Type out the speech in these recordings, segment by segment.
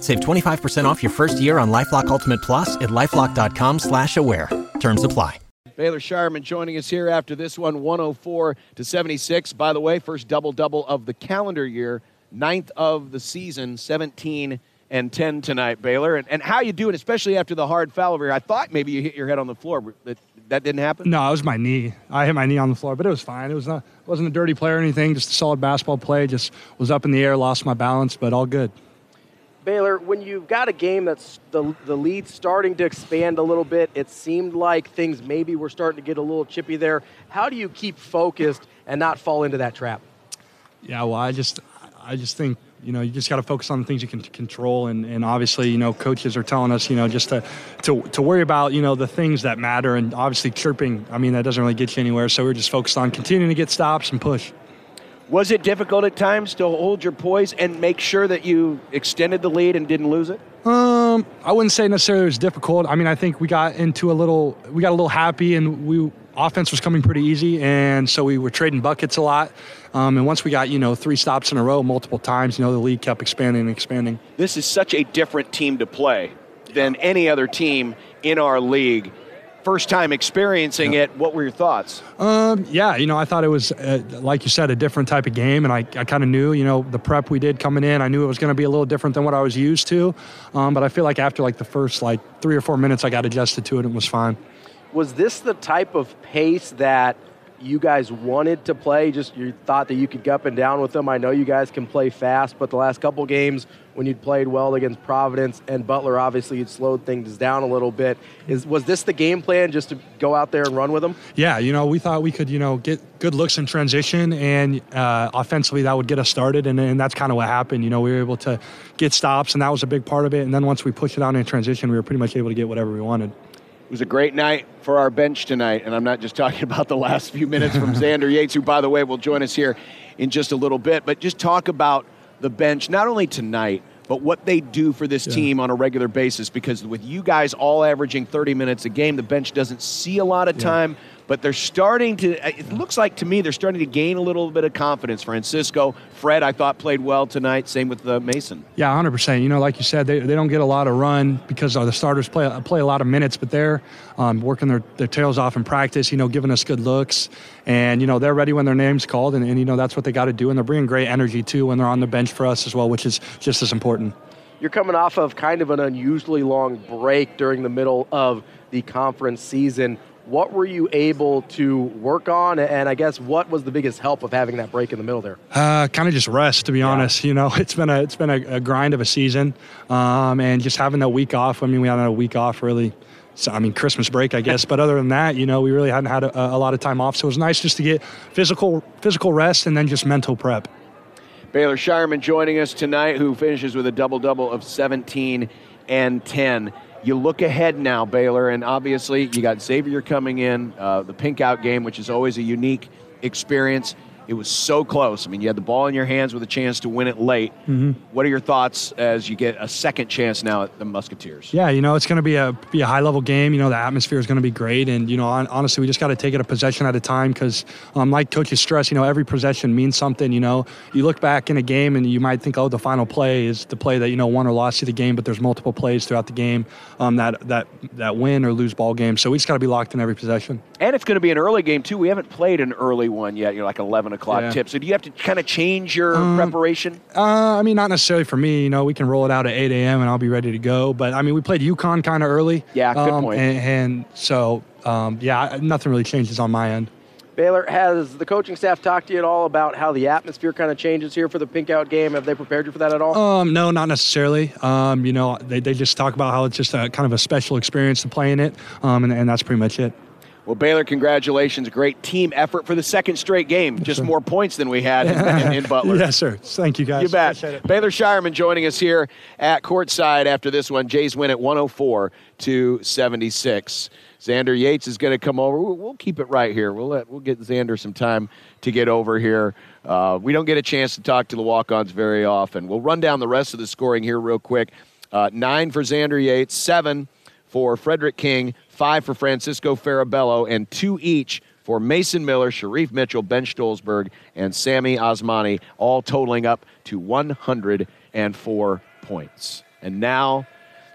Save 25% off your first year on Lifelock Ultimate Plus at lifelock.com slash aware. Terms apply. Baylor Scheierman joining us here after this one, 104 to 76. By the way, first double double of the calendar year, ninth of the season, 17 and 10 tonight, Baylor. And, and how you doing, especially after the hard foul over here? I thought maybe you hit your head on the floor. That, that didn't happen? No, it was my knee. I hit my knee on the floor, but it was fine. It was not wasn't a dirty play or anything, just a solid basketball play. Just was up in the air, lost my balance, but all good. Baylor, when you've got a game that's the, the lead starting to expand a little bit, it seemed like things maybe were starting to get a little chippy there. How do you keep focused and not fall into that trap? Yeah, well, I just I just think you know you just got to focus on the things you can control and, and obviously you know coaches are telling us you know just to, to to worry about you know the things that matter and obviously chirping i mean that doesn't really get you anywhere so we're just focused on continuing to get stops and push was it difficult at times to hold your poise and make sure that you extended the lead and didn't lose it? Um, I wouldn't say necessarily it was difficult. I mean, I think we got into a little, we got a little happy, and we offense was coming pretty easy, and so we were trading buckets a lot. Um, and once we got you know three stops in a row multiple times, you know the lead kept expanding and expanding. This is such a different team to play than any other team in our league first time experiencing yeah. it. What were your thoughts? Um, yeah, you know, I thought it was, uh, like you said, a different type of game, and I, I kind of knew, you know, the prep we did coming in, I knew it was going to be a little different than what I was used to. Um, but I feel like after like the first like three or four minutes, I got adjusted to it and it was fine. Was this the type of pace that you guys wanted to play? Just you thought that you could get up and down with them. I know you guys can play fast, but the last couple games when you'd played well against Providence and Butler, obviously you'd slowed things down a little bit. Is was this the game plan just to go out there and run with them? Yeah, you know we thought we could you know get good looks in transition and uh, offensively that would get us started, and, and that's kind of what happened. You know we were able to get stops, and that was a big part of it. And then once we pushed it out in transition, we were pretty much able to get whatever we wanted. It was a great night for our bench tonight, and I'm not just talking about the last few minutes from Zander Yates, who, by the way, will join us here in just a little bit. But just talk about the bench, not only tonight, but what they do for this yeah. team on a regular basis. Because with you guys all averaging 30 minutes a game, the bench doesn't see a lot of yeah. Time but they're starting to, it looks like to me, they're starting to gain a little bit of confidence. Francisco, Fred, I thought played well tonight. Same with uh, Mason. Yeah, 100%. You know, like you said, they, they don't get a lot of run because the starters play, play a lot of minutes, but they're um, working their, their tails off in practice, you know, giving us good looks. And, you know, they're ready when their name's called, and, and you know, that's what they got to do. And they're bringing great energy, too, when they're on the bench for us as well, which is just as important. You're coming off of kind of an unusually long break during the middle of the conference season what were you able to work on? And I guess what was the biggest help of having that break in the middle there? Uh, kind of just rest, to be yeah. honest. You know, it's been a it's been a, a grind of a season, um, and just having that week off. I mean, we had a week off really. So, I mean, Christmas break, I guess. But other than that, you know, we really hadn't had a, a lot of time off. So it was nice just to get physical physical rest and then just mental prep. Baylor Scheierman joining us tonight, who finishes with a double double of 17 and 10. You look ahead now, Baylor, and obviously you got Xavier coming in, uh, the pink out game, which is always a unique experience. It was so close. I mean, you had the ball in your hands with a chance to win it late. Mm-hmm. What are your thoughts as you get a second chance now at the Musketeers? Yeah, you know, it's going to be a be a high level game. You know, the atmosphere is going to be great, and you know, honestly, we just got to take it a possession at a time because, um, like coaches stress, you know, every possession means something. You know, you look back in a game and you might think, oh, the final play is the play that you know won or lost you the game, but there's multiple plays throughout the game um, that that that win or lose ball game. So we just got to be locked in every possession. And it's going to be an early game too. We haven't played an early one yet. You know, like 11 o'clock yeah. tip. So do you have to kind of change your um, preparation? Uh, I mean, not necessarily for me. You know, we can roll it out at 8 a.m. and I'll be ready to go. But I mean, we played UConn kind of early. Yeah, good um, point. And, and so, um, yeah, nothing really changes on my end. Baylor, has the coaching staff talked to you at all about how the atmosphere kind of changes here for the pink out game? Have they prepared you for that at all? Um, no, not necessarily. Um, you know, they, they just talk about how it's just a kind of a special experience to play in it, um, and, and that's pretty much it. Well, Baylor, congratulations. Great team effort for the second straight game. Just more points than we had in, in, Butler. yes, sir. Thank you, guys. You bet. Baylor Scheierman joining us here at courtside after this one. Jays win at 104 to 76. Zander Yates is going to come over. We'll, we'll, keep it right here. We'll let we'll get Zander some time to get over here. Uh, we don't get a chance to talk to the walk-ons very often. We'll run down the rest of the scoring here real quick. Uh, nine for Zander Yates, seven for Frederick King, five for Francisco Farabello, and two each for Mason Miller, Shereef Mitchell, Ben Stolzberg, and Sammy Osmani, all totaling up to 104 points. And now,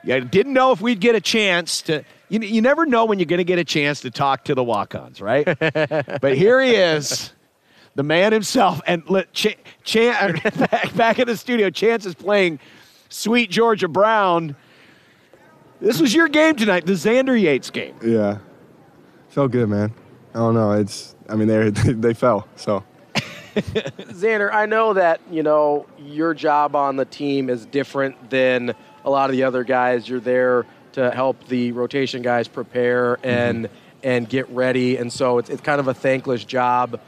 I didn't know if we'd get a chance to. You, you never know when you're going to get a chance to talk to the walk ons, right? but here he is, the man himself. And let, Ch- Chan, back, back in the studio, Chance is playing Sweet Georgia Brown. This was your game tonight, the Zander Yates game. Yeah. Felt good, man. I don't know. It's, I mean, they, they fell, so. Zander, I know that, you know, your job on the team is different than a lot of the other guys. You're there to help the rotation guys prepare and mm-hmm. and get ready, and so it's, it's kind of a thankless job.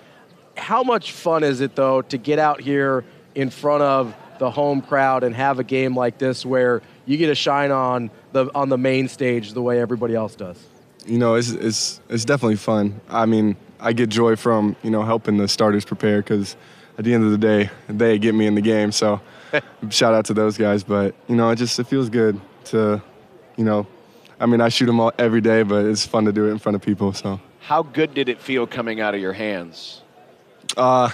How much fun is it though to get out here in front of the home crowd and have a game like this where you get to shine on the on the main stage the way everybody else does? You know, it's it's it's definitely fun. I mean, I get joy from you know helping the starters prepare because at the end of the day, they get me in the game. So shout out to those guys. But you know, it just it feels good to, you know, I mean, I shoot them all every day, but it's fun to do it in front of people. So how good did it feel coming out of your hands? Uh,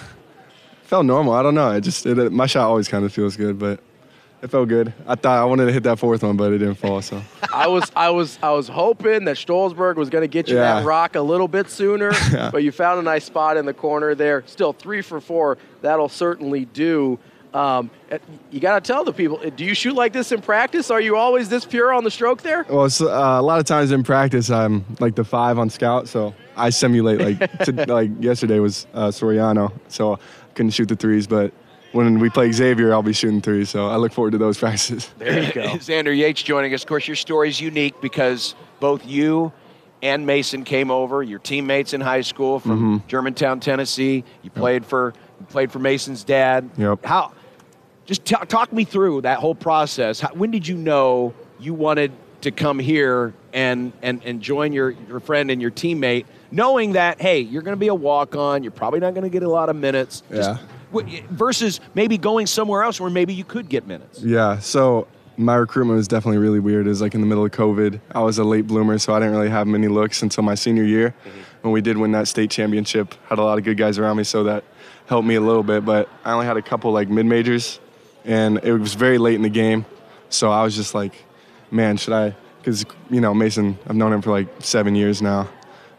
felt normal. I don't know. It just it, my shot always kind of feels good, but it felt good. I thought I wanted to hit that fourth one, but it didn't fall. So I was I was I was hoping that Stolzberg was going to get you yeah. that rock a little bit sooner, yeah. but you found a nice spot in the corner there. Still three for four. That'll certainly do. Um, you got to tell the people: Do you shoot like this in practice? Are you always this pure on the stroke there? Well, uh, a lot of times in practice, I'm like the five on scout, so I simulate like to, like yesterday was uh, Soriano, so I couldn't shoot the threes, but when we play Xavier, I'll be shooting three. So I look forward to those practices. There you go. Zander Yates joining us. Of course, your story is unique because both you and Mason came over. Your teammates in high school from mm-hmm. Germantown, Tennessee. You played yep. for you played for Mason's dad. Yep. How? Just t- talk me through that whole process. How, when did you know you wanted to come here and and and join your your friend and your teammate, knowing that hey, you're going to be a walk on. You're probably not going to get a lot of minutes. Just, yeah versus maybe going somewhere else where maybe you could get minutes? Yeah. So my recruitment was definitely really weird. It was like in the middle of COVID. I was a late bloomer, so I didn't really have many looks until my senior year mm-hmm. when we did win that state championship. Had a lot of good guys around me, so that helped me a little bit. But I only had a couple like mid majors, and it was very late in the game. So I was just like, man, should I? Because you know Mason, I've known him for like seven years now.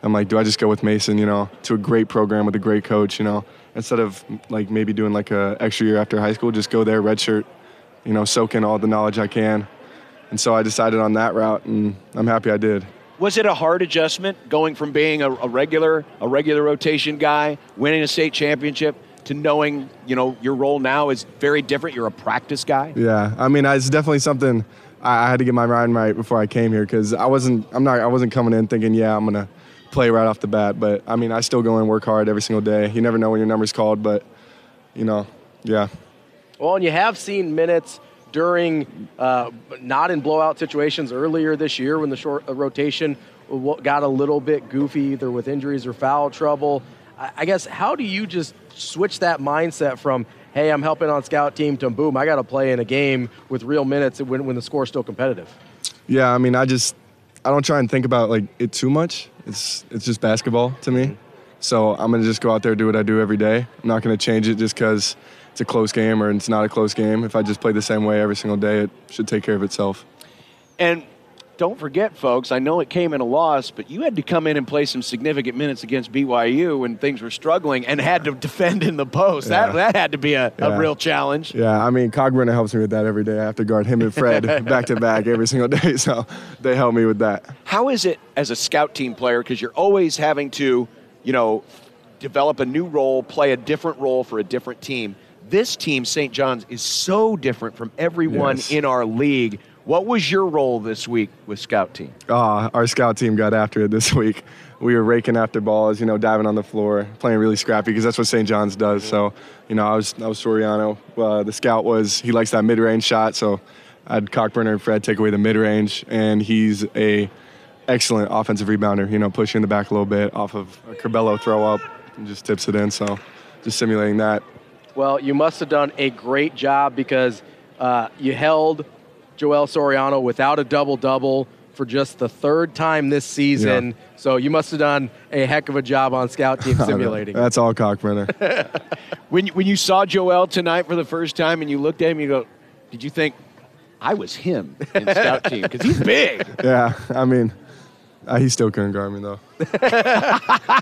I'm like, do I just go with Mason? You know, to a great program with a great coach. You know, instead of like maybe doing like a extra year after high school, just go there, redshirt, you know, soak in all the knowledge I can. And so I decided on that route, and I'm happy I did. Was it a hard adjustment going from being a, a regular a regular rotation guy, winning a state championship, to knowing you know your role now is very different? You're a practice guy. Yeah, I mean, it's definitely something I, I had to get my mind right before I came here because I wasn't I'm not I wasn't coming in thinking yeah I'm gonna play right off the bat. But I mean, I still go and work hard every single day. You never know when your number's called, but you know, yeah. Well, and you have seen minutes during uh, not in blowout situations earlier this year when the short uh, rotation got a little bit goofy, either with injuries or foul trouble. I guess how do you just switch that mindset from hey, I'm helping on scout team to boom, I got to play in a game with real minutes when, when the score's still competitive? Yeah, I mean, I just I don't try and think about like it too much. It's it's just basketball to me. Mm-hmm. So I'm gonna just go out there do what I do every day. I'm not gonna change it just because it's a close game or it's not a close game. If I just play the same way every single day, it should take care of itself. And don't forget, folks, I know it came in a loss, but you had to come in and play some significant minutes against BYU when things were struggling and had to defend in the post. Yeah. That, that had to be a, yeah. a, real challenge. Yeah, I mean, Kalkbrenner helps me with that every day. I have to guard him and Fred back to back every single day, so they help me with that. How is it as a scout team player? Because you're always having to, you know, develop a new role, play a different role for a different team. This team, St. John's, is so different from everyone yes. in our league what was your role this week with scout team? Uh, our scout team got after it this week. We were raking after balls, you know, diving on the floor, playing really scrappy because that's what St. John's does. Mm-hmm. So, you know, I was I was Soriano. Uh, the scout was he likes that mid range shot, so I had Kalkbrenner and Fred take away the mid range, and he's a excellent offensive rebounder. You know, pushing the back a little bit off of a Curbelo throw up and just tips it in. So just simulating that. Well, you must have done a great job because uh, you held Joel Soriano without a double double for just the third time this season. Yeah. So you must have done a heck of a job on scout team simulating. That's all Kalkbrenner. When, when you saw Joel tonight for the first time and you looked at him, you go, did you think, I was him in scout team? Because he's big. yeah, I mean, uh, he still couldn't guard me though. no,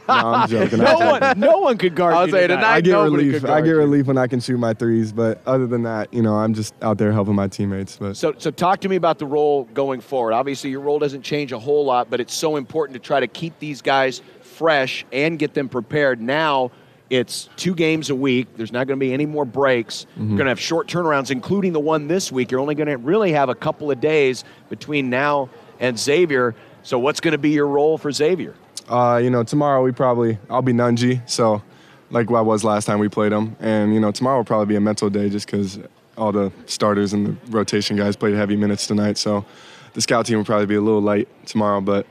I'm joking. No I'm joking. one, no one could guard I'll you say tonight. tonight- I get relief. I guard get you. relief when I can shoot my threes, but other than that, you know, I'm just out there helping my teammates. But So, so talk to me about the role going forward. Obviously, your role doesn't change a whole lot, but it's so important to try to keep these guys fresh and get them prepared. Now, it's two games a week. There's not going to be any more breaks. You're going to have short turnarounds, including the one this week. You're only going to really have a couple of days between now and Xavier. So, what's going to be your role for Xavier? Uh, you know, tomorrow we probably I'll be Nunji, so like I was last time we played them, and you know tomorrow will probably be a mental day just because all the starters and the rotation guys played heavy minutes tonight. So the scout team will probably be a little light tomorrow, but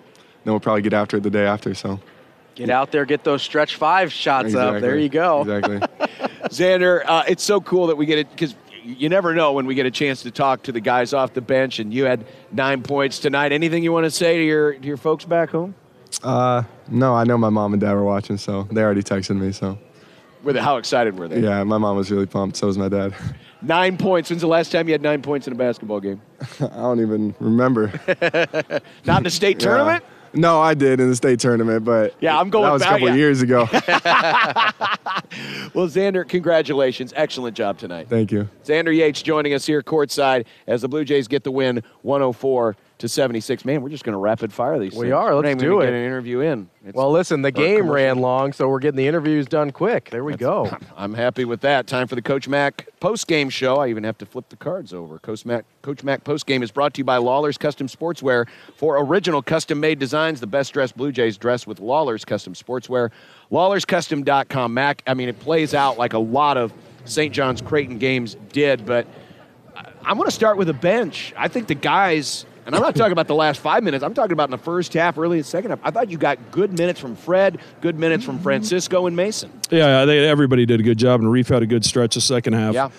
then we'll probably get after it the day after. So Get out there, get those stretch five shots up. There you go. Exactly. Zander, uh, it's so cool that we get it because you never know when we get a chance to talk to the guys off the bench. And you had nine points tonight. Anything you want to say to your to your folks back home? uh, no, I know my mom and dad were watching, so they already texted me. So With how excited were they? yeah, my mom was really pumped. So was my dad. Nine points. When's the last time you had nine points in a basketball game? I don't even remember. Not in the state tournament. Yeah. No, I did in the state tournament, but Yeah, I'm going That was back, a couple yeah. years ago. Well, Zander, congratulations. Excellent job tonight. Thank you. Zander Yates joining us here courtside as the Blue Jays get the win 104 to 76. Man, we're just going to rapid fire these We things. are. Let's do it. Get an interview in. It's- Well, listen, the game commercial. ran long, so we're getting the interviews done quick. There we go. I'm happy with that. Time for the Coach Mac post game show. I even have to flip the cards over. Coach Mac, Coach Mac post game is brought to you by Lawler's Custom Sportswear for original custom made designs. The best dressed Blue Jays dress with Lawler's Custom Sportswear. Lawler'sCustom.com. Mac, I mean, it plays out like a lot of St. John's Creighton games did, but I'm going to start with a bench. I think the guys. And I'm not talking about the last five minutes. I'm talking about in the first half, early in the second half. I thought you got good minutes from Fred, good minutes from Francisco and Mason. Yeah, they, everybody did a good job, and Reef had a good stretch the second half, Yeah.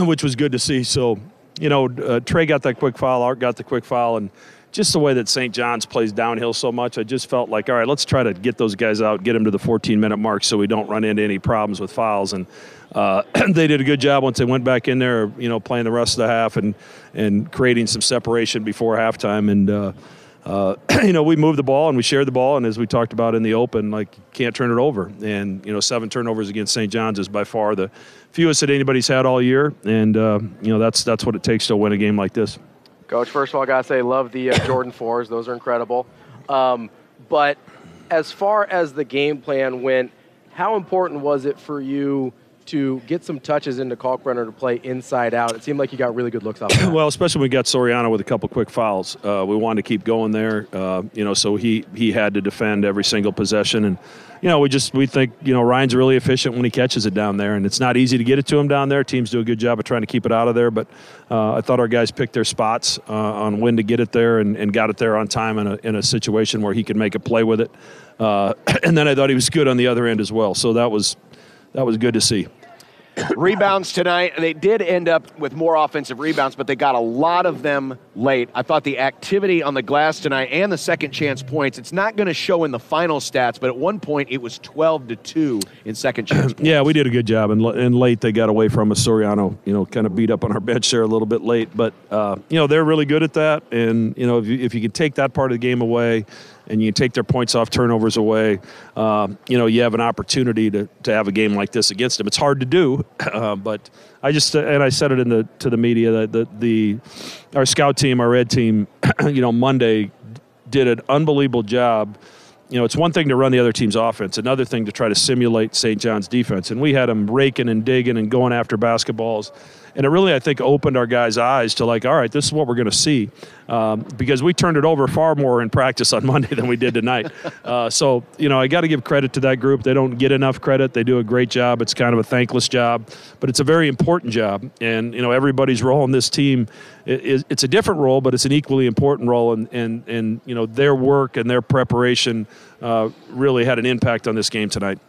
which was good to see. So, you know, uh, Trey got that quick foul, Art got the quick foul, and just the way that St. John's plays downhill so much, I just felt like, all right, let's try to get those guys out, get them to the 14 minute mark so we don't run into any problems with fouls. And uh, they did a good job once they went back in there, you know, playing the rest of the half and, and creating some separation before halftime. And, uh, uh, you know, we moved the ball and we shared the ball, and as we talked about in the open, like can't turn it over. And you know, seven turnovers against St. John's is by far the fewest that anybody's had all year, and uh, you know that's that's what it takes to win a game like this. Coach, first of all, I gotta say, love the uh, Jordan fours; those are incredible. Um, but as far as the game plan went, how important was it for you to get some touches into Kalkbrenner to play inside out? It seemed like you got really good looks off. Well, especially when we got Soriano with a couple quick fouls, uh, we wanted to keep going there. Uh, you know, so he he had to defend every single possession, and you know, we just we think you know Ryan's really efficient when he catches it down there, and it's not easy to get it to him down there. Teams do a good job of trying to keep it out of there, but uh, I thought our guys picked their spots uh, on when to get it there and, and got it there on time in a in a situation where he could make a play with it. Uh, and then I thought he was good on the other end as well. So that was that was good to see. Rebounds tonight. They did end up with more offensive rebounds, but they got a lot of them late. I thought the activity on the glass tonight and the second chance points, it's not going to show in the final stats, but at one point it was 12 to 2 in second chance points. Yeah, we did a good job, and, and late they got away from us. Soriano, you know, kind of beat up on our bench there a little bit late, but uh, you know they're really good at that. And you know, if you, if you can take that part of the game away, and you take their points off turnovers away, uh, you know, you have an opportunity to, to have a game like this against them. It's hard to do, uh, but I just and I said it in the to the media that the, the our scout team, our red team, you know, Monday did an unbelievable job you know, it's one thing to run the other team's offense, another thing to try to simulate St. John's defense. And we had them raking and digging and going after basketballs. And it really I think opened our guys' eyes to like, all right, this is what we're going to see, um, because we turned it over far more in practice on Monday than we did tonight. Uh, so you know I got to give credit to that group. They don't get enough credit. They do a great job. It's kind of a thankless job, but it's a very important job. And you know everybody's role in this team is it's a different role, but it's an equally important role. And and and you know their work and their preparation uh, really had an impact on this game tonight.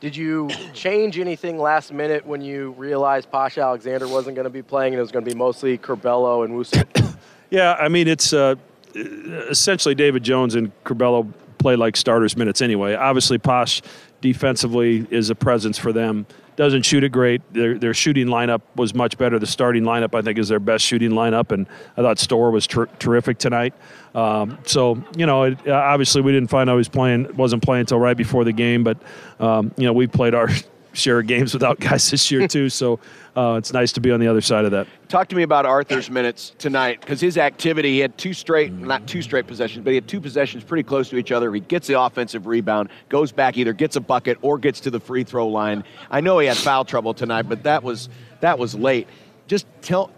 Did you change anything last minute when you realized Posh Alexander wasn't going to be playing and it was going to be mostly Curbelo and Wusu? yeah, I mean it's uh, essentially David Jones and Curbelo play like starters minutes anyway. Obviously, Posh defensively is a presence for them doesn't shoot it great. Their, their shooting lineup was much better. The starting lineup, I think, is their best shooting lineup, and I thought Storr was ter- terrific tonight. Um, so you know, it, obviously we didn't find out he was playing, wasn't playing until right before the game, but um, you know we played our share games without guys this year too. So uh, it's nice to be on the other side of that. Talk to me about Arthur's minutes tonight because his activity, he had two straight, not two straight possessions, but he had two possessions pretty close to each other. He gets the offensive rebound, goes back, either gets a bucket or gets to the free throw line. I know he had foul trouble tonight, but that was that was late. Just tell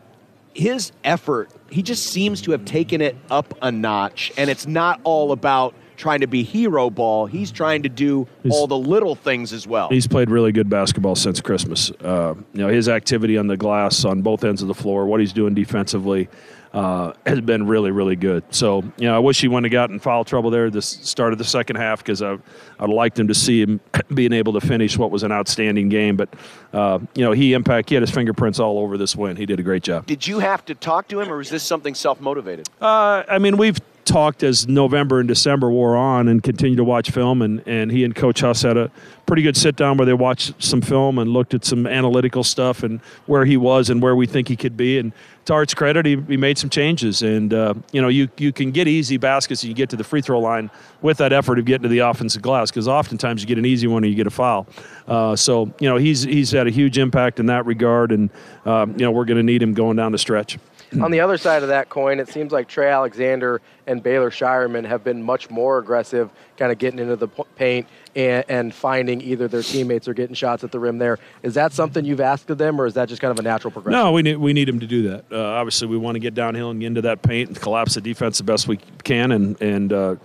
his effort. He just seems to have taken it up a notch, and it's not all about trying to be hero ball. He's trying to do he's, all the little things as well. He's played really good basketball since Christmas. Uh, you know, his activity on the glass on both ends of the floor, what he's doing defensively. Uh, has been really, really good. So, you know, I wish he wouldn't have gotten foul trouble there the start of the second half because I, I'd liked him to see him being able to finish what was an outstanding game. But, uh, you know, he impact, he had his fingerprints all over this win. He did a great job. Did you have to talk to him or was this something self motivated? Uh, I mean, we've talked as November and December wore on and continued to watch film. And, and he and Coach Huss had a pretty good sit down where they watched some film and looked at some analytical stuff and where he was and where we think he could be. And to Art's credit, he, he made some changes. And, uh, you know, you, you can get easy baskets and you get to the free throw line with that effort of getting to the offensive glass because oftentimes you get an easy one and you get a foul. Uh, so, you know, he's, he's had a huge impact in that regard. And, um, you know, we're going to need him going down the stretch on the other side of that coin, it seems like Trey Alexander and Baylor Scheierman have been much more aggressive, kind of getting into the paint and, and, finding either their teammates or getting shots at the rim there. Is that something you've asked of them, or is that just kind of a natural progression? No, we need, we need them to do that. Uh, obviously, we want to get downhill and get into that paint and collapse the defense the best we can and, and uh,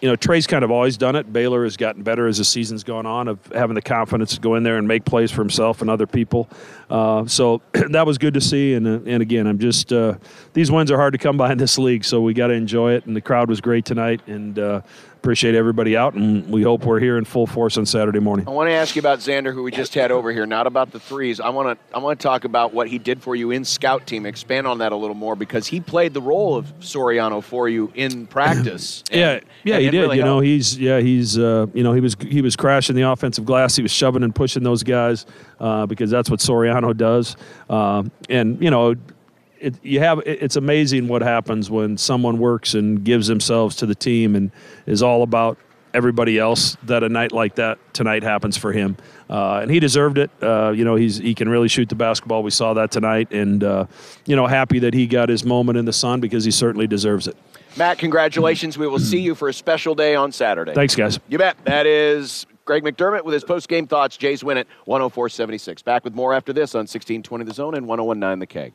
you know, Trey's kind of always done it. Baylor has gotten better as the season's gone on of having the confidence to go in there and make plays for himself and other people. Uh, so that was good to see. And, uh, and again, I'm just, uh, these wins are hard to come by in this league, so we got to enjoy it. And the crowd was great tonight. And, uh, appreciate everybody out, and we hope we're here in full force on Saturday morning. I want to ask you about Zander, who we just had over here, not about the threes. I want to I want to talk about what he did for you in scout team. Expand on that a little more because he played the role of Soriano for you in practice. And, yeah, yeah, he did. Really you know, he's yeah, he's uh, you know he was he was crashing the offensive glass. He was shoving and pushing those guys uh, because that's what Soriano does. Uh, and you know it, you have it's amazing what happens when someone works and gives themselves to the team and is all about everybody else that a night like that tonight happens for him. Uh, and he deserved it. Uh, you know he's he can really shoot the basketball. We saw that tonight. And uh, you know happy that he got his moment in the sun because he certainly deserves it. Matt congratulations. We will see you for a special day on saturday. Thanks guys. You bet. That is Greg McDermott with his post-game thoughts. Jays win it 104-76. Back with more after this on 1620 The Zone and 1019 The Keg.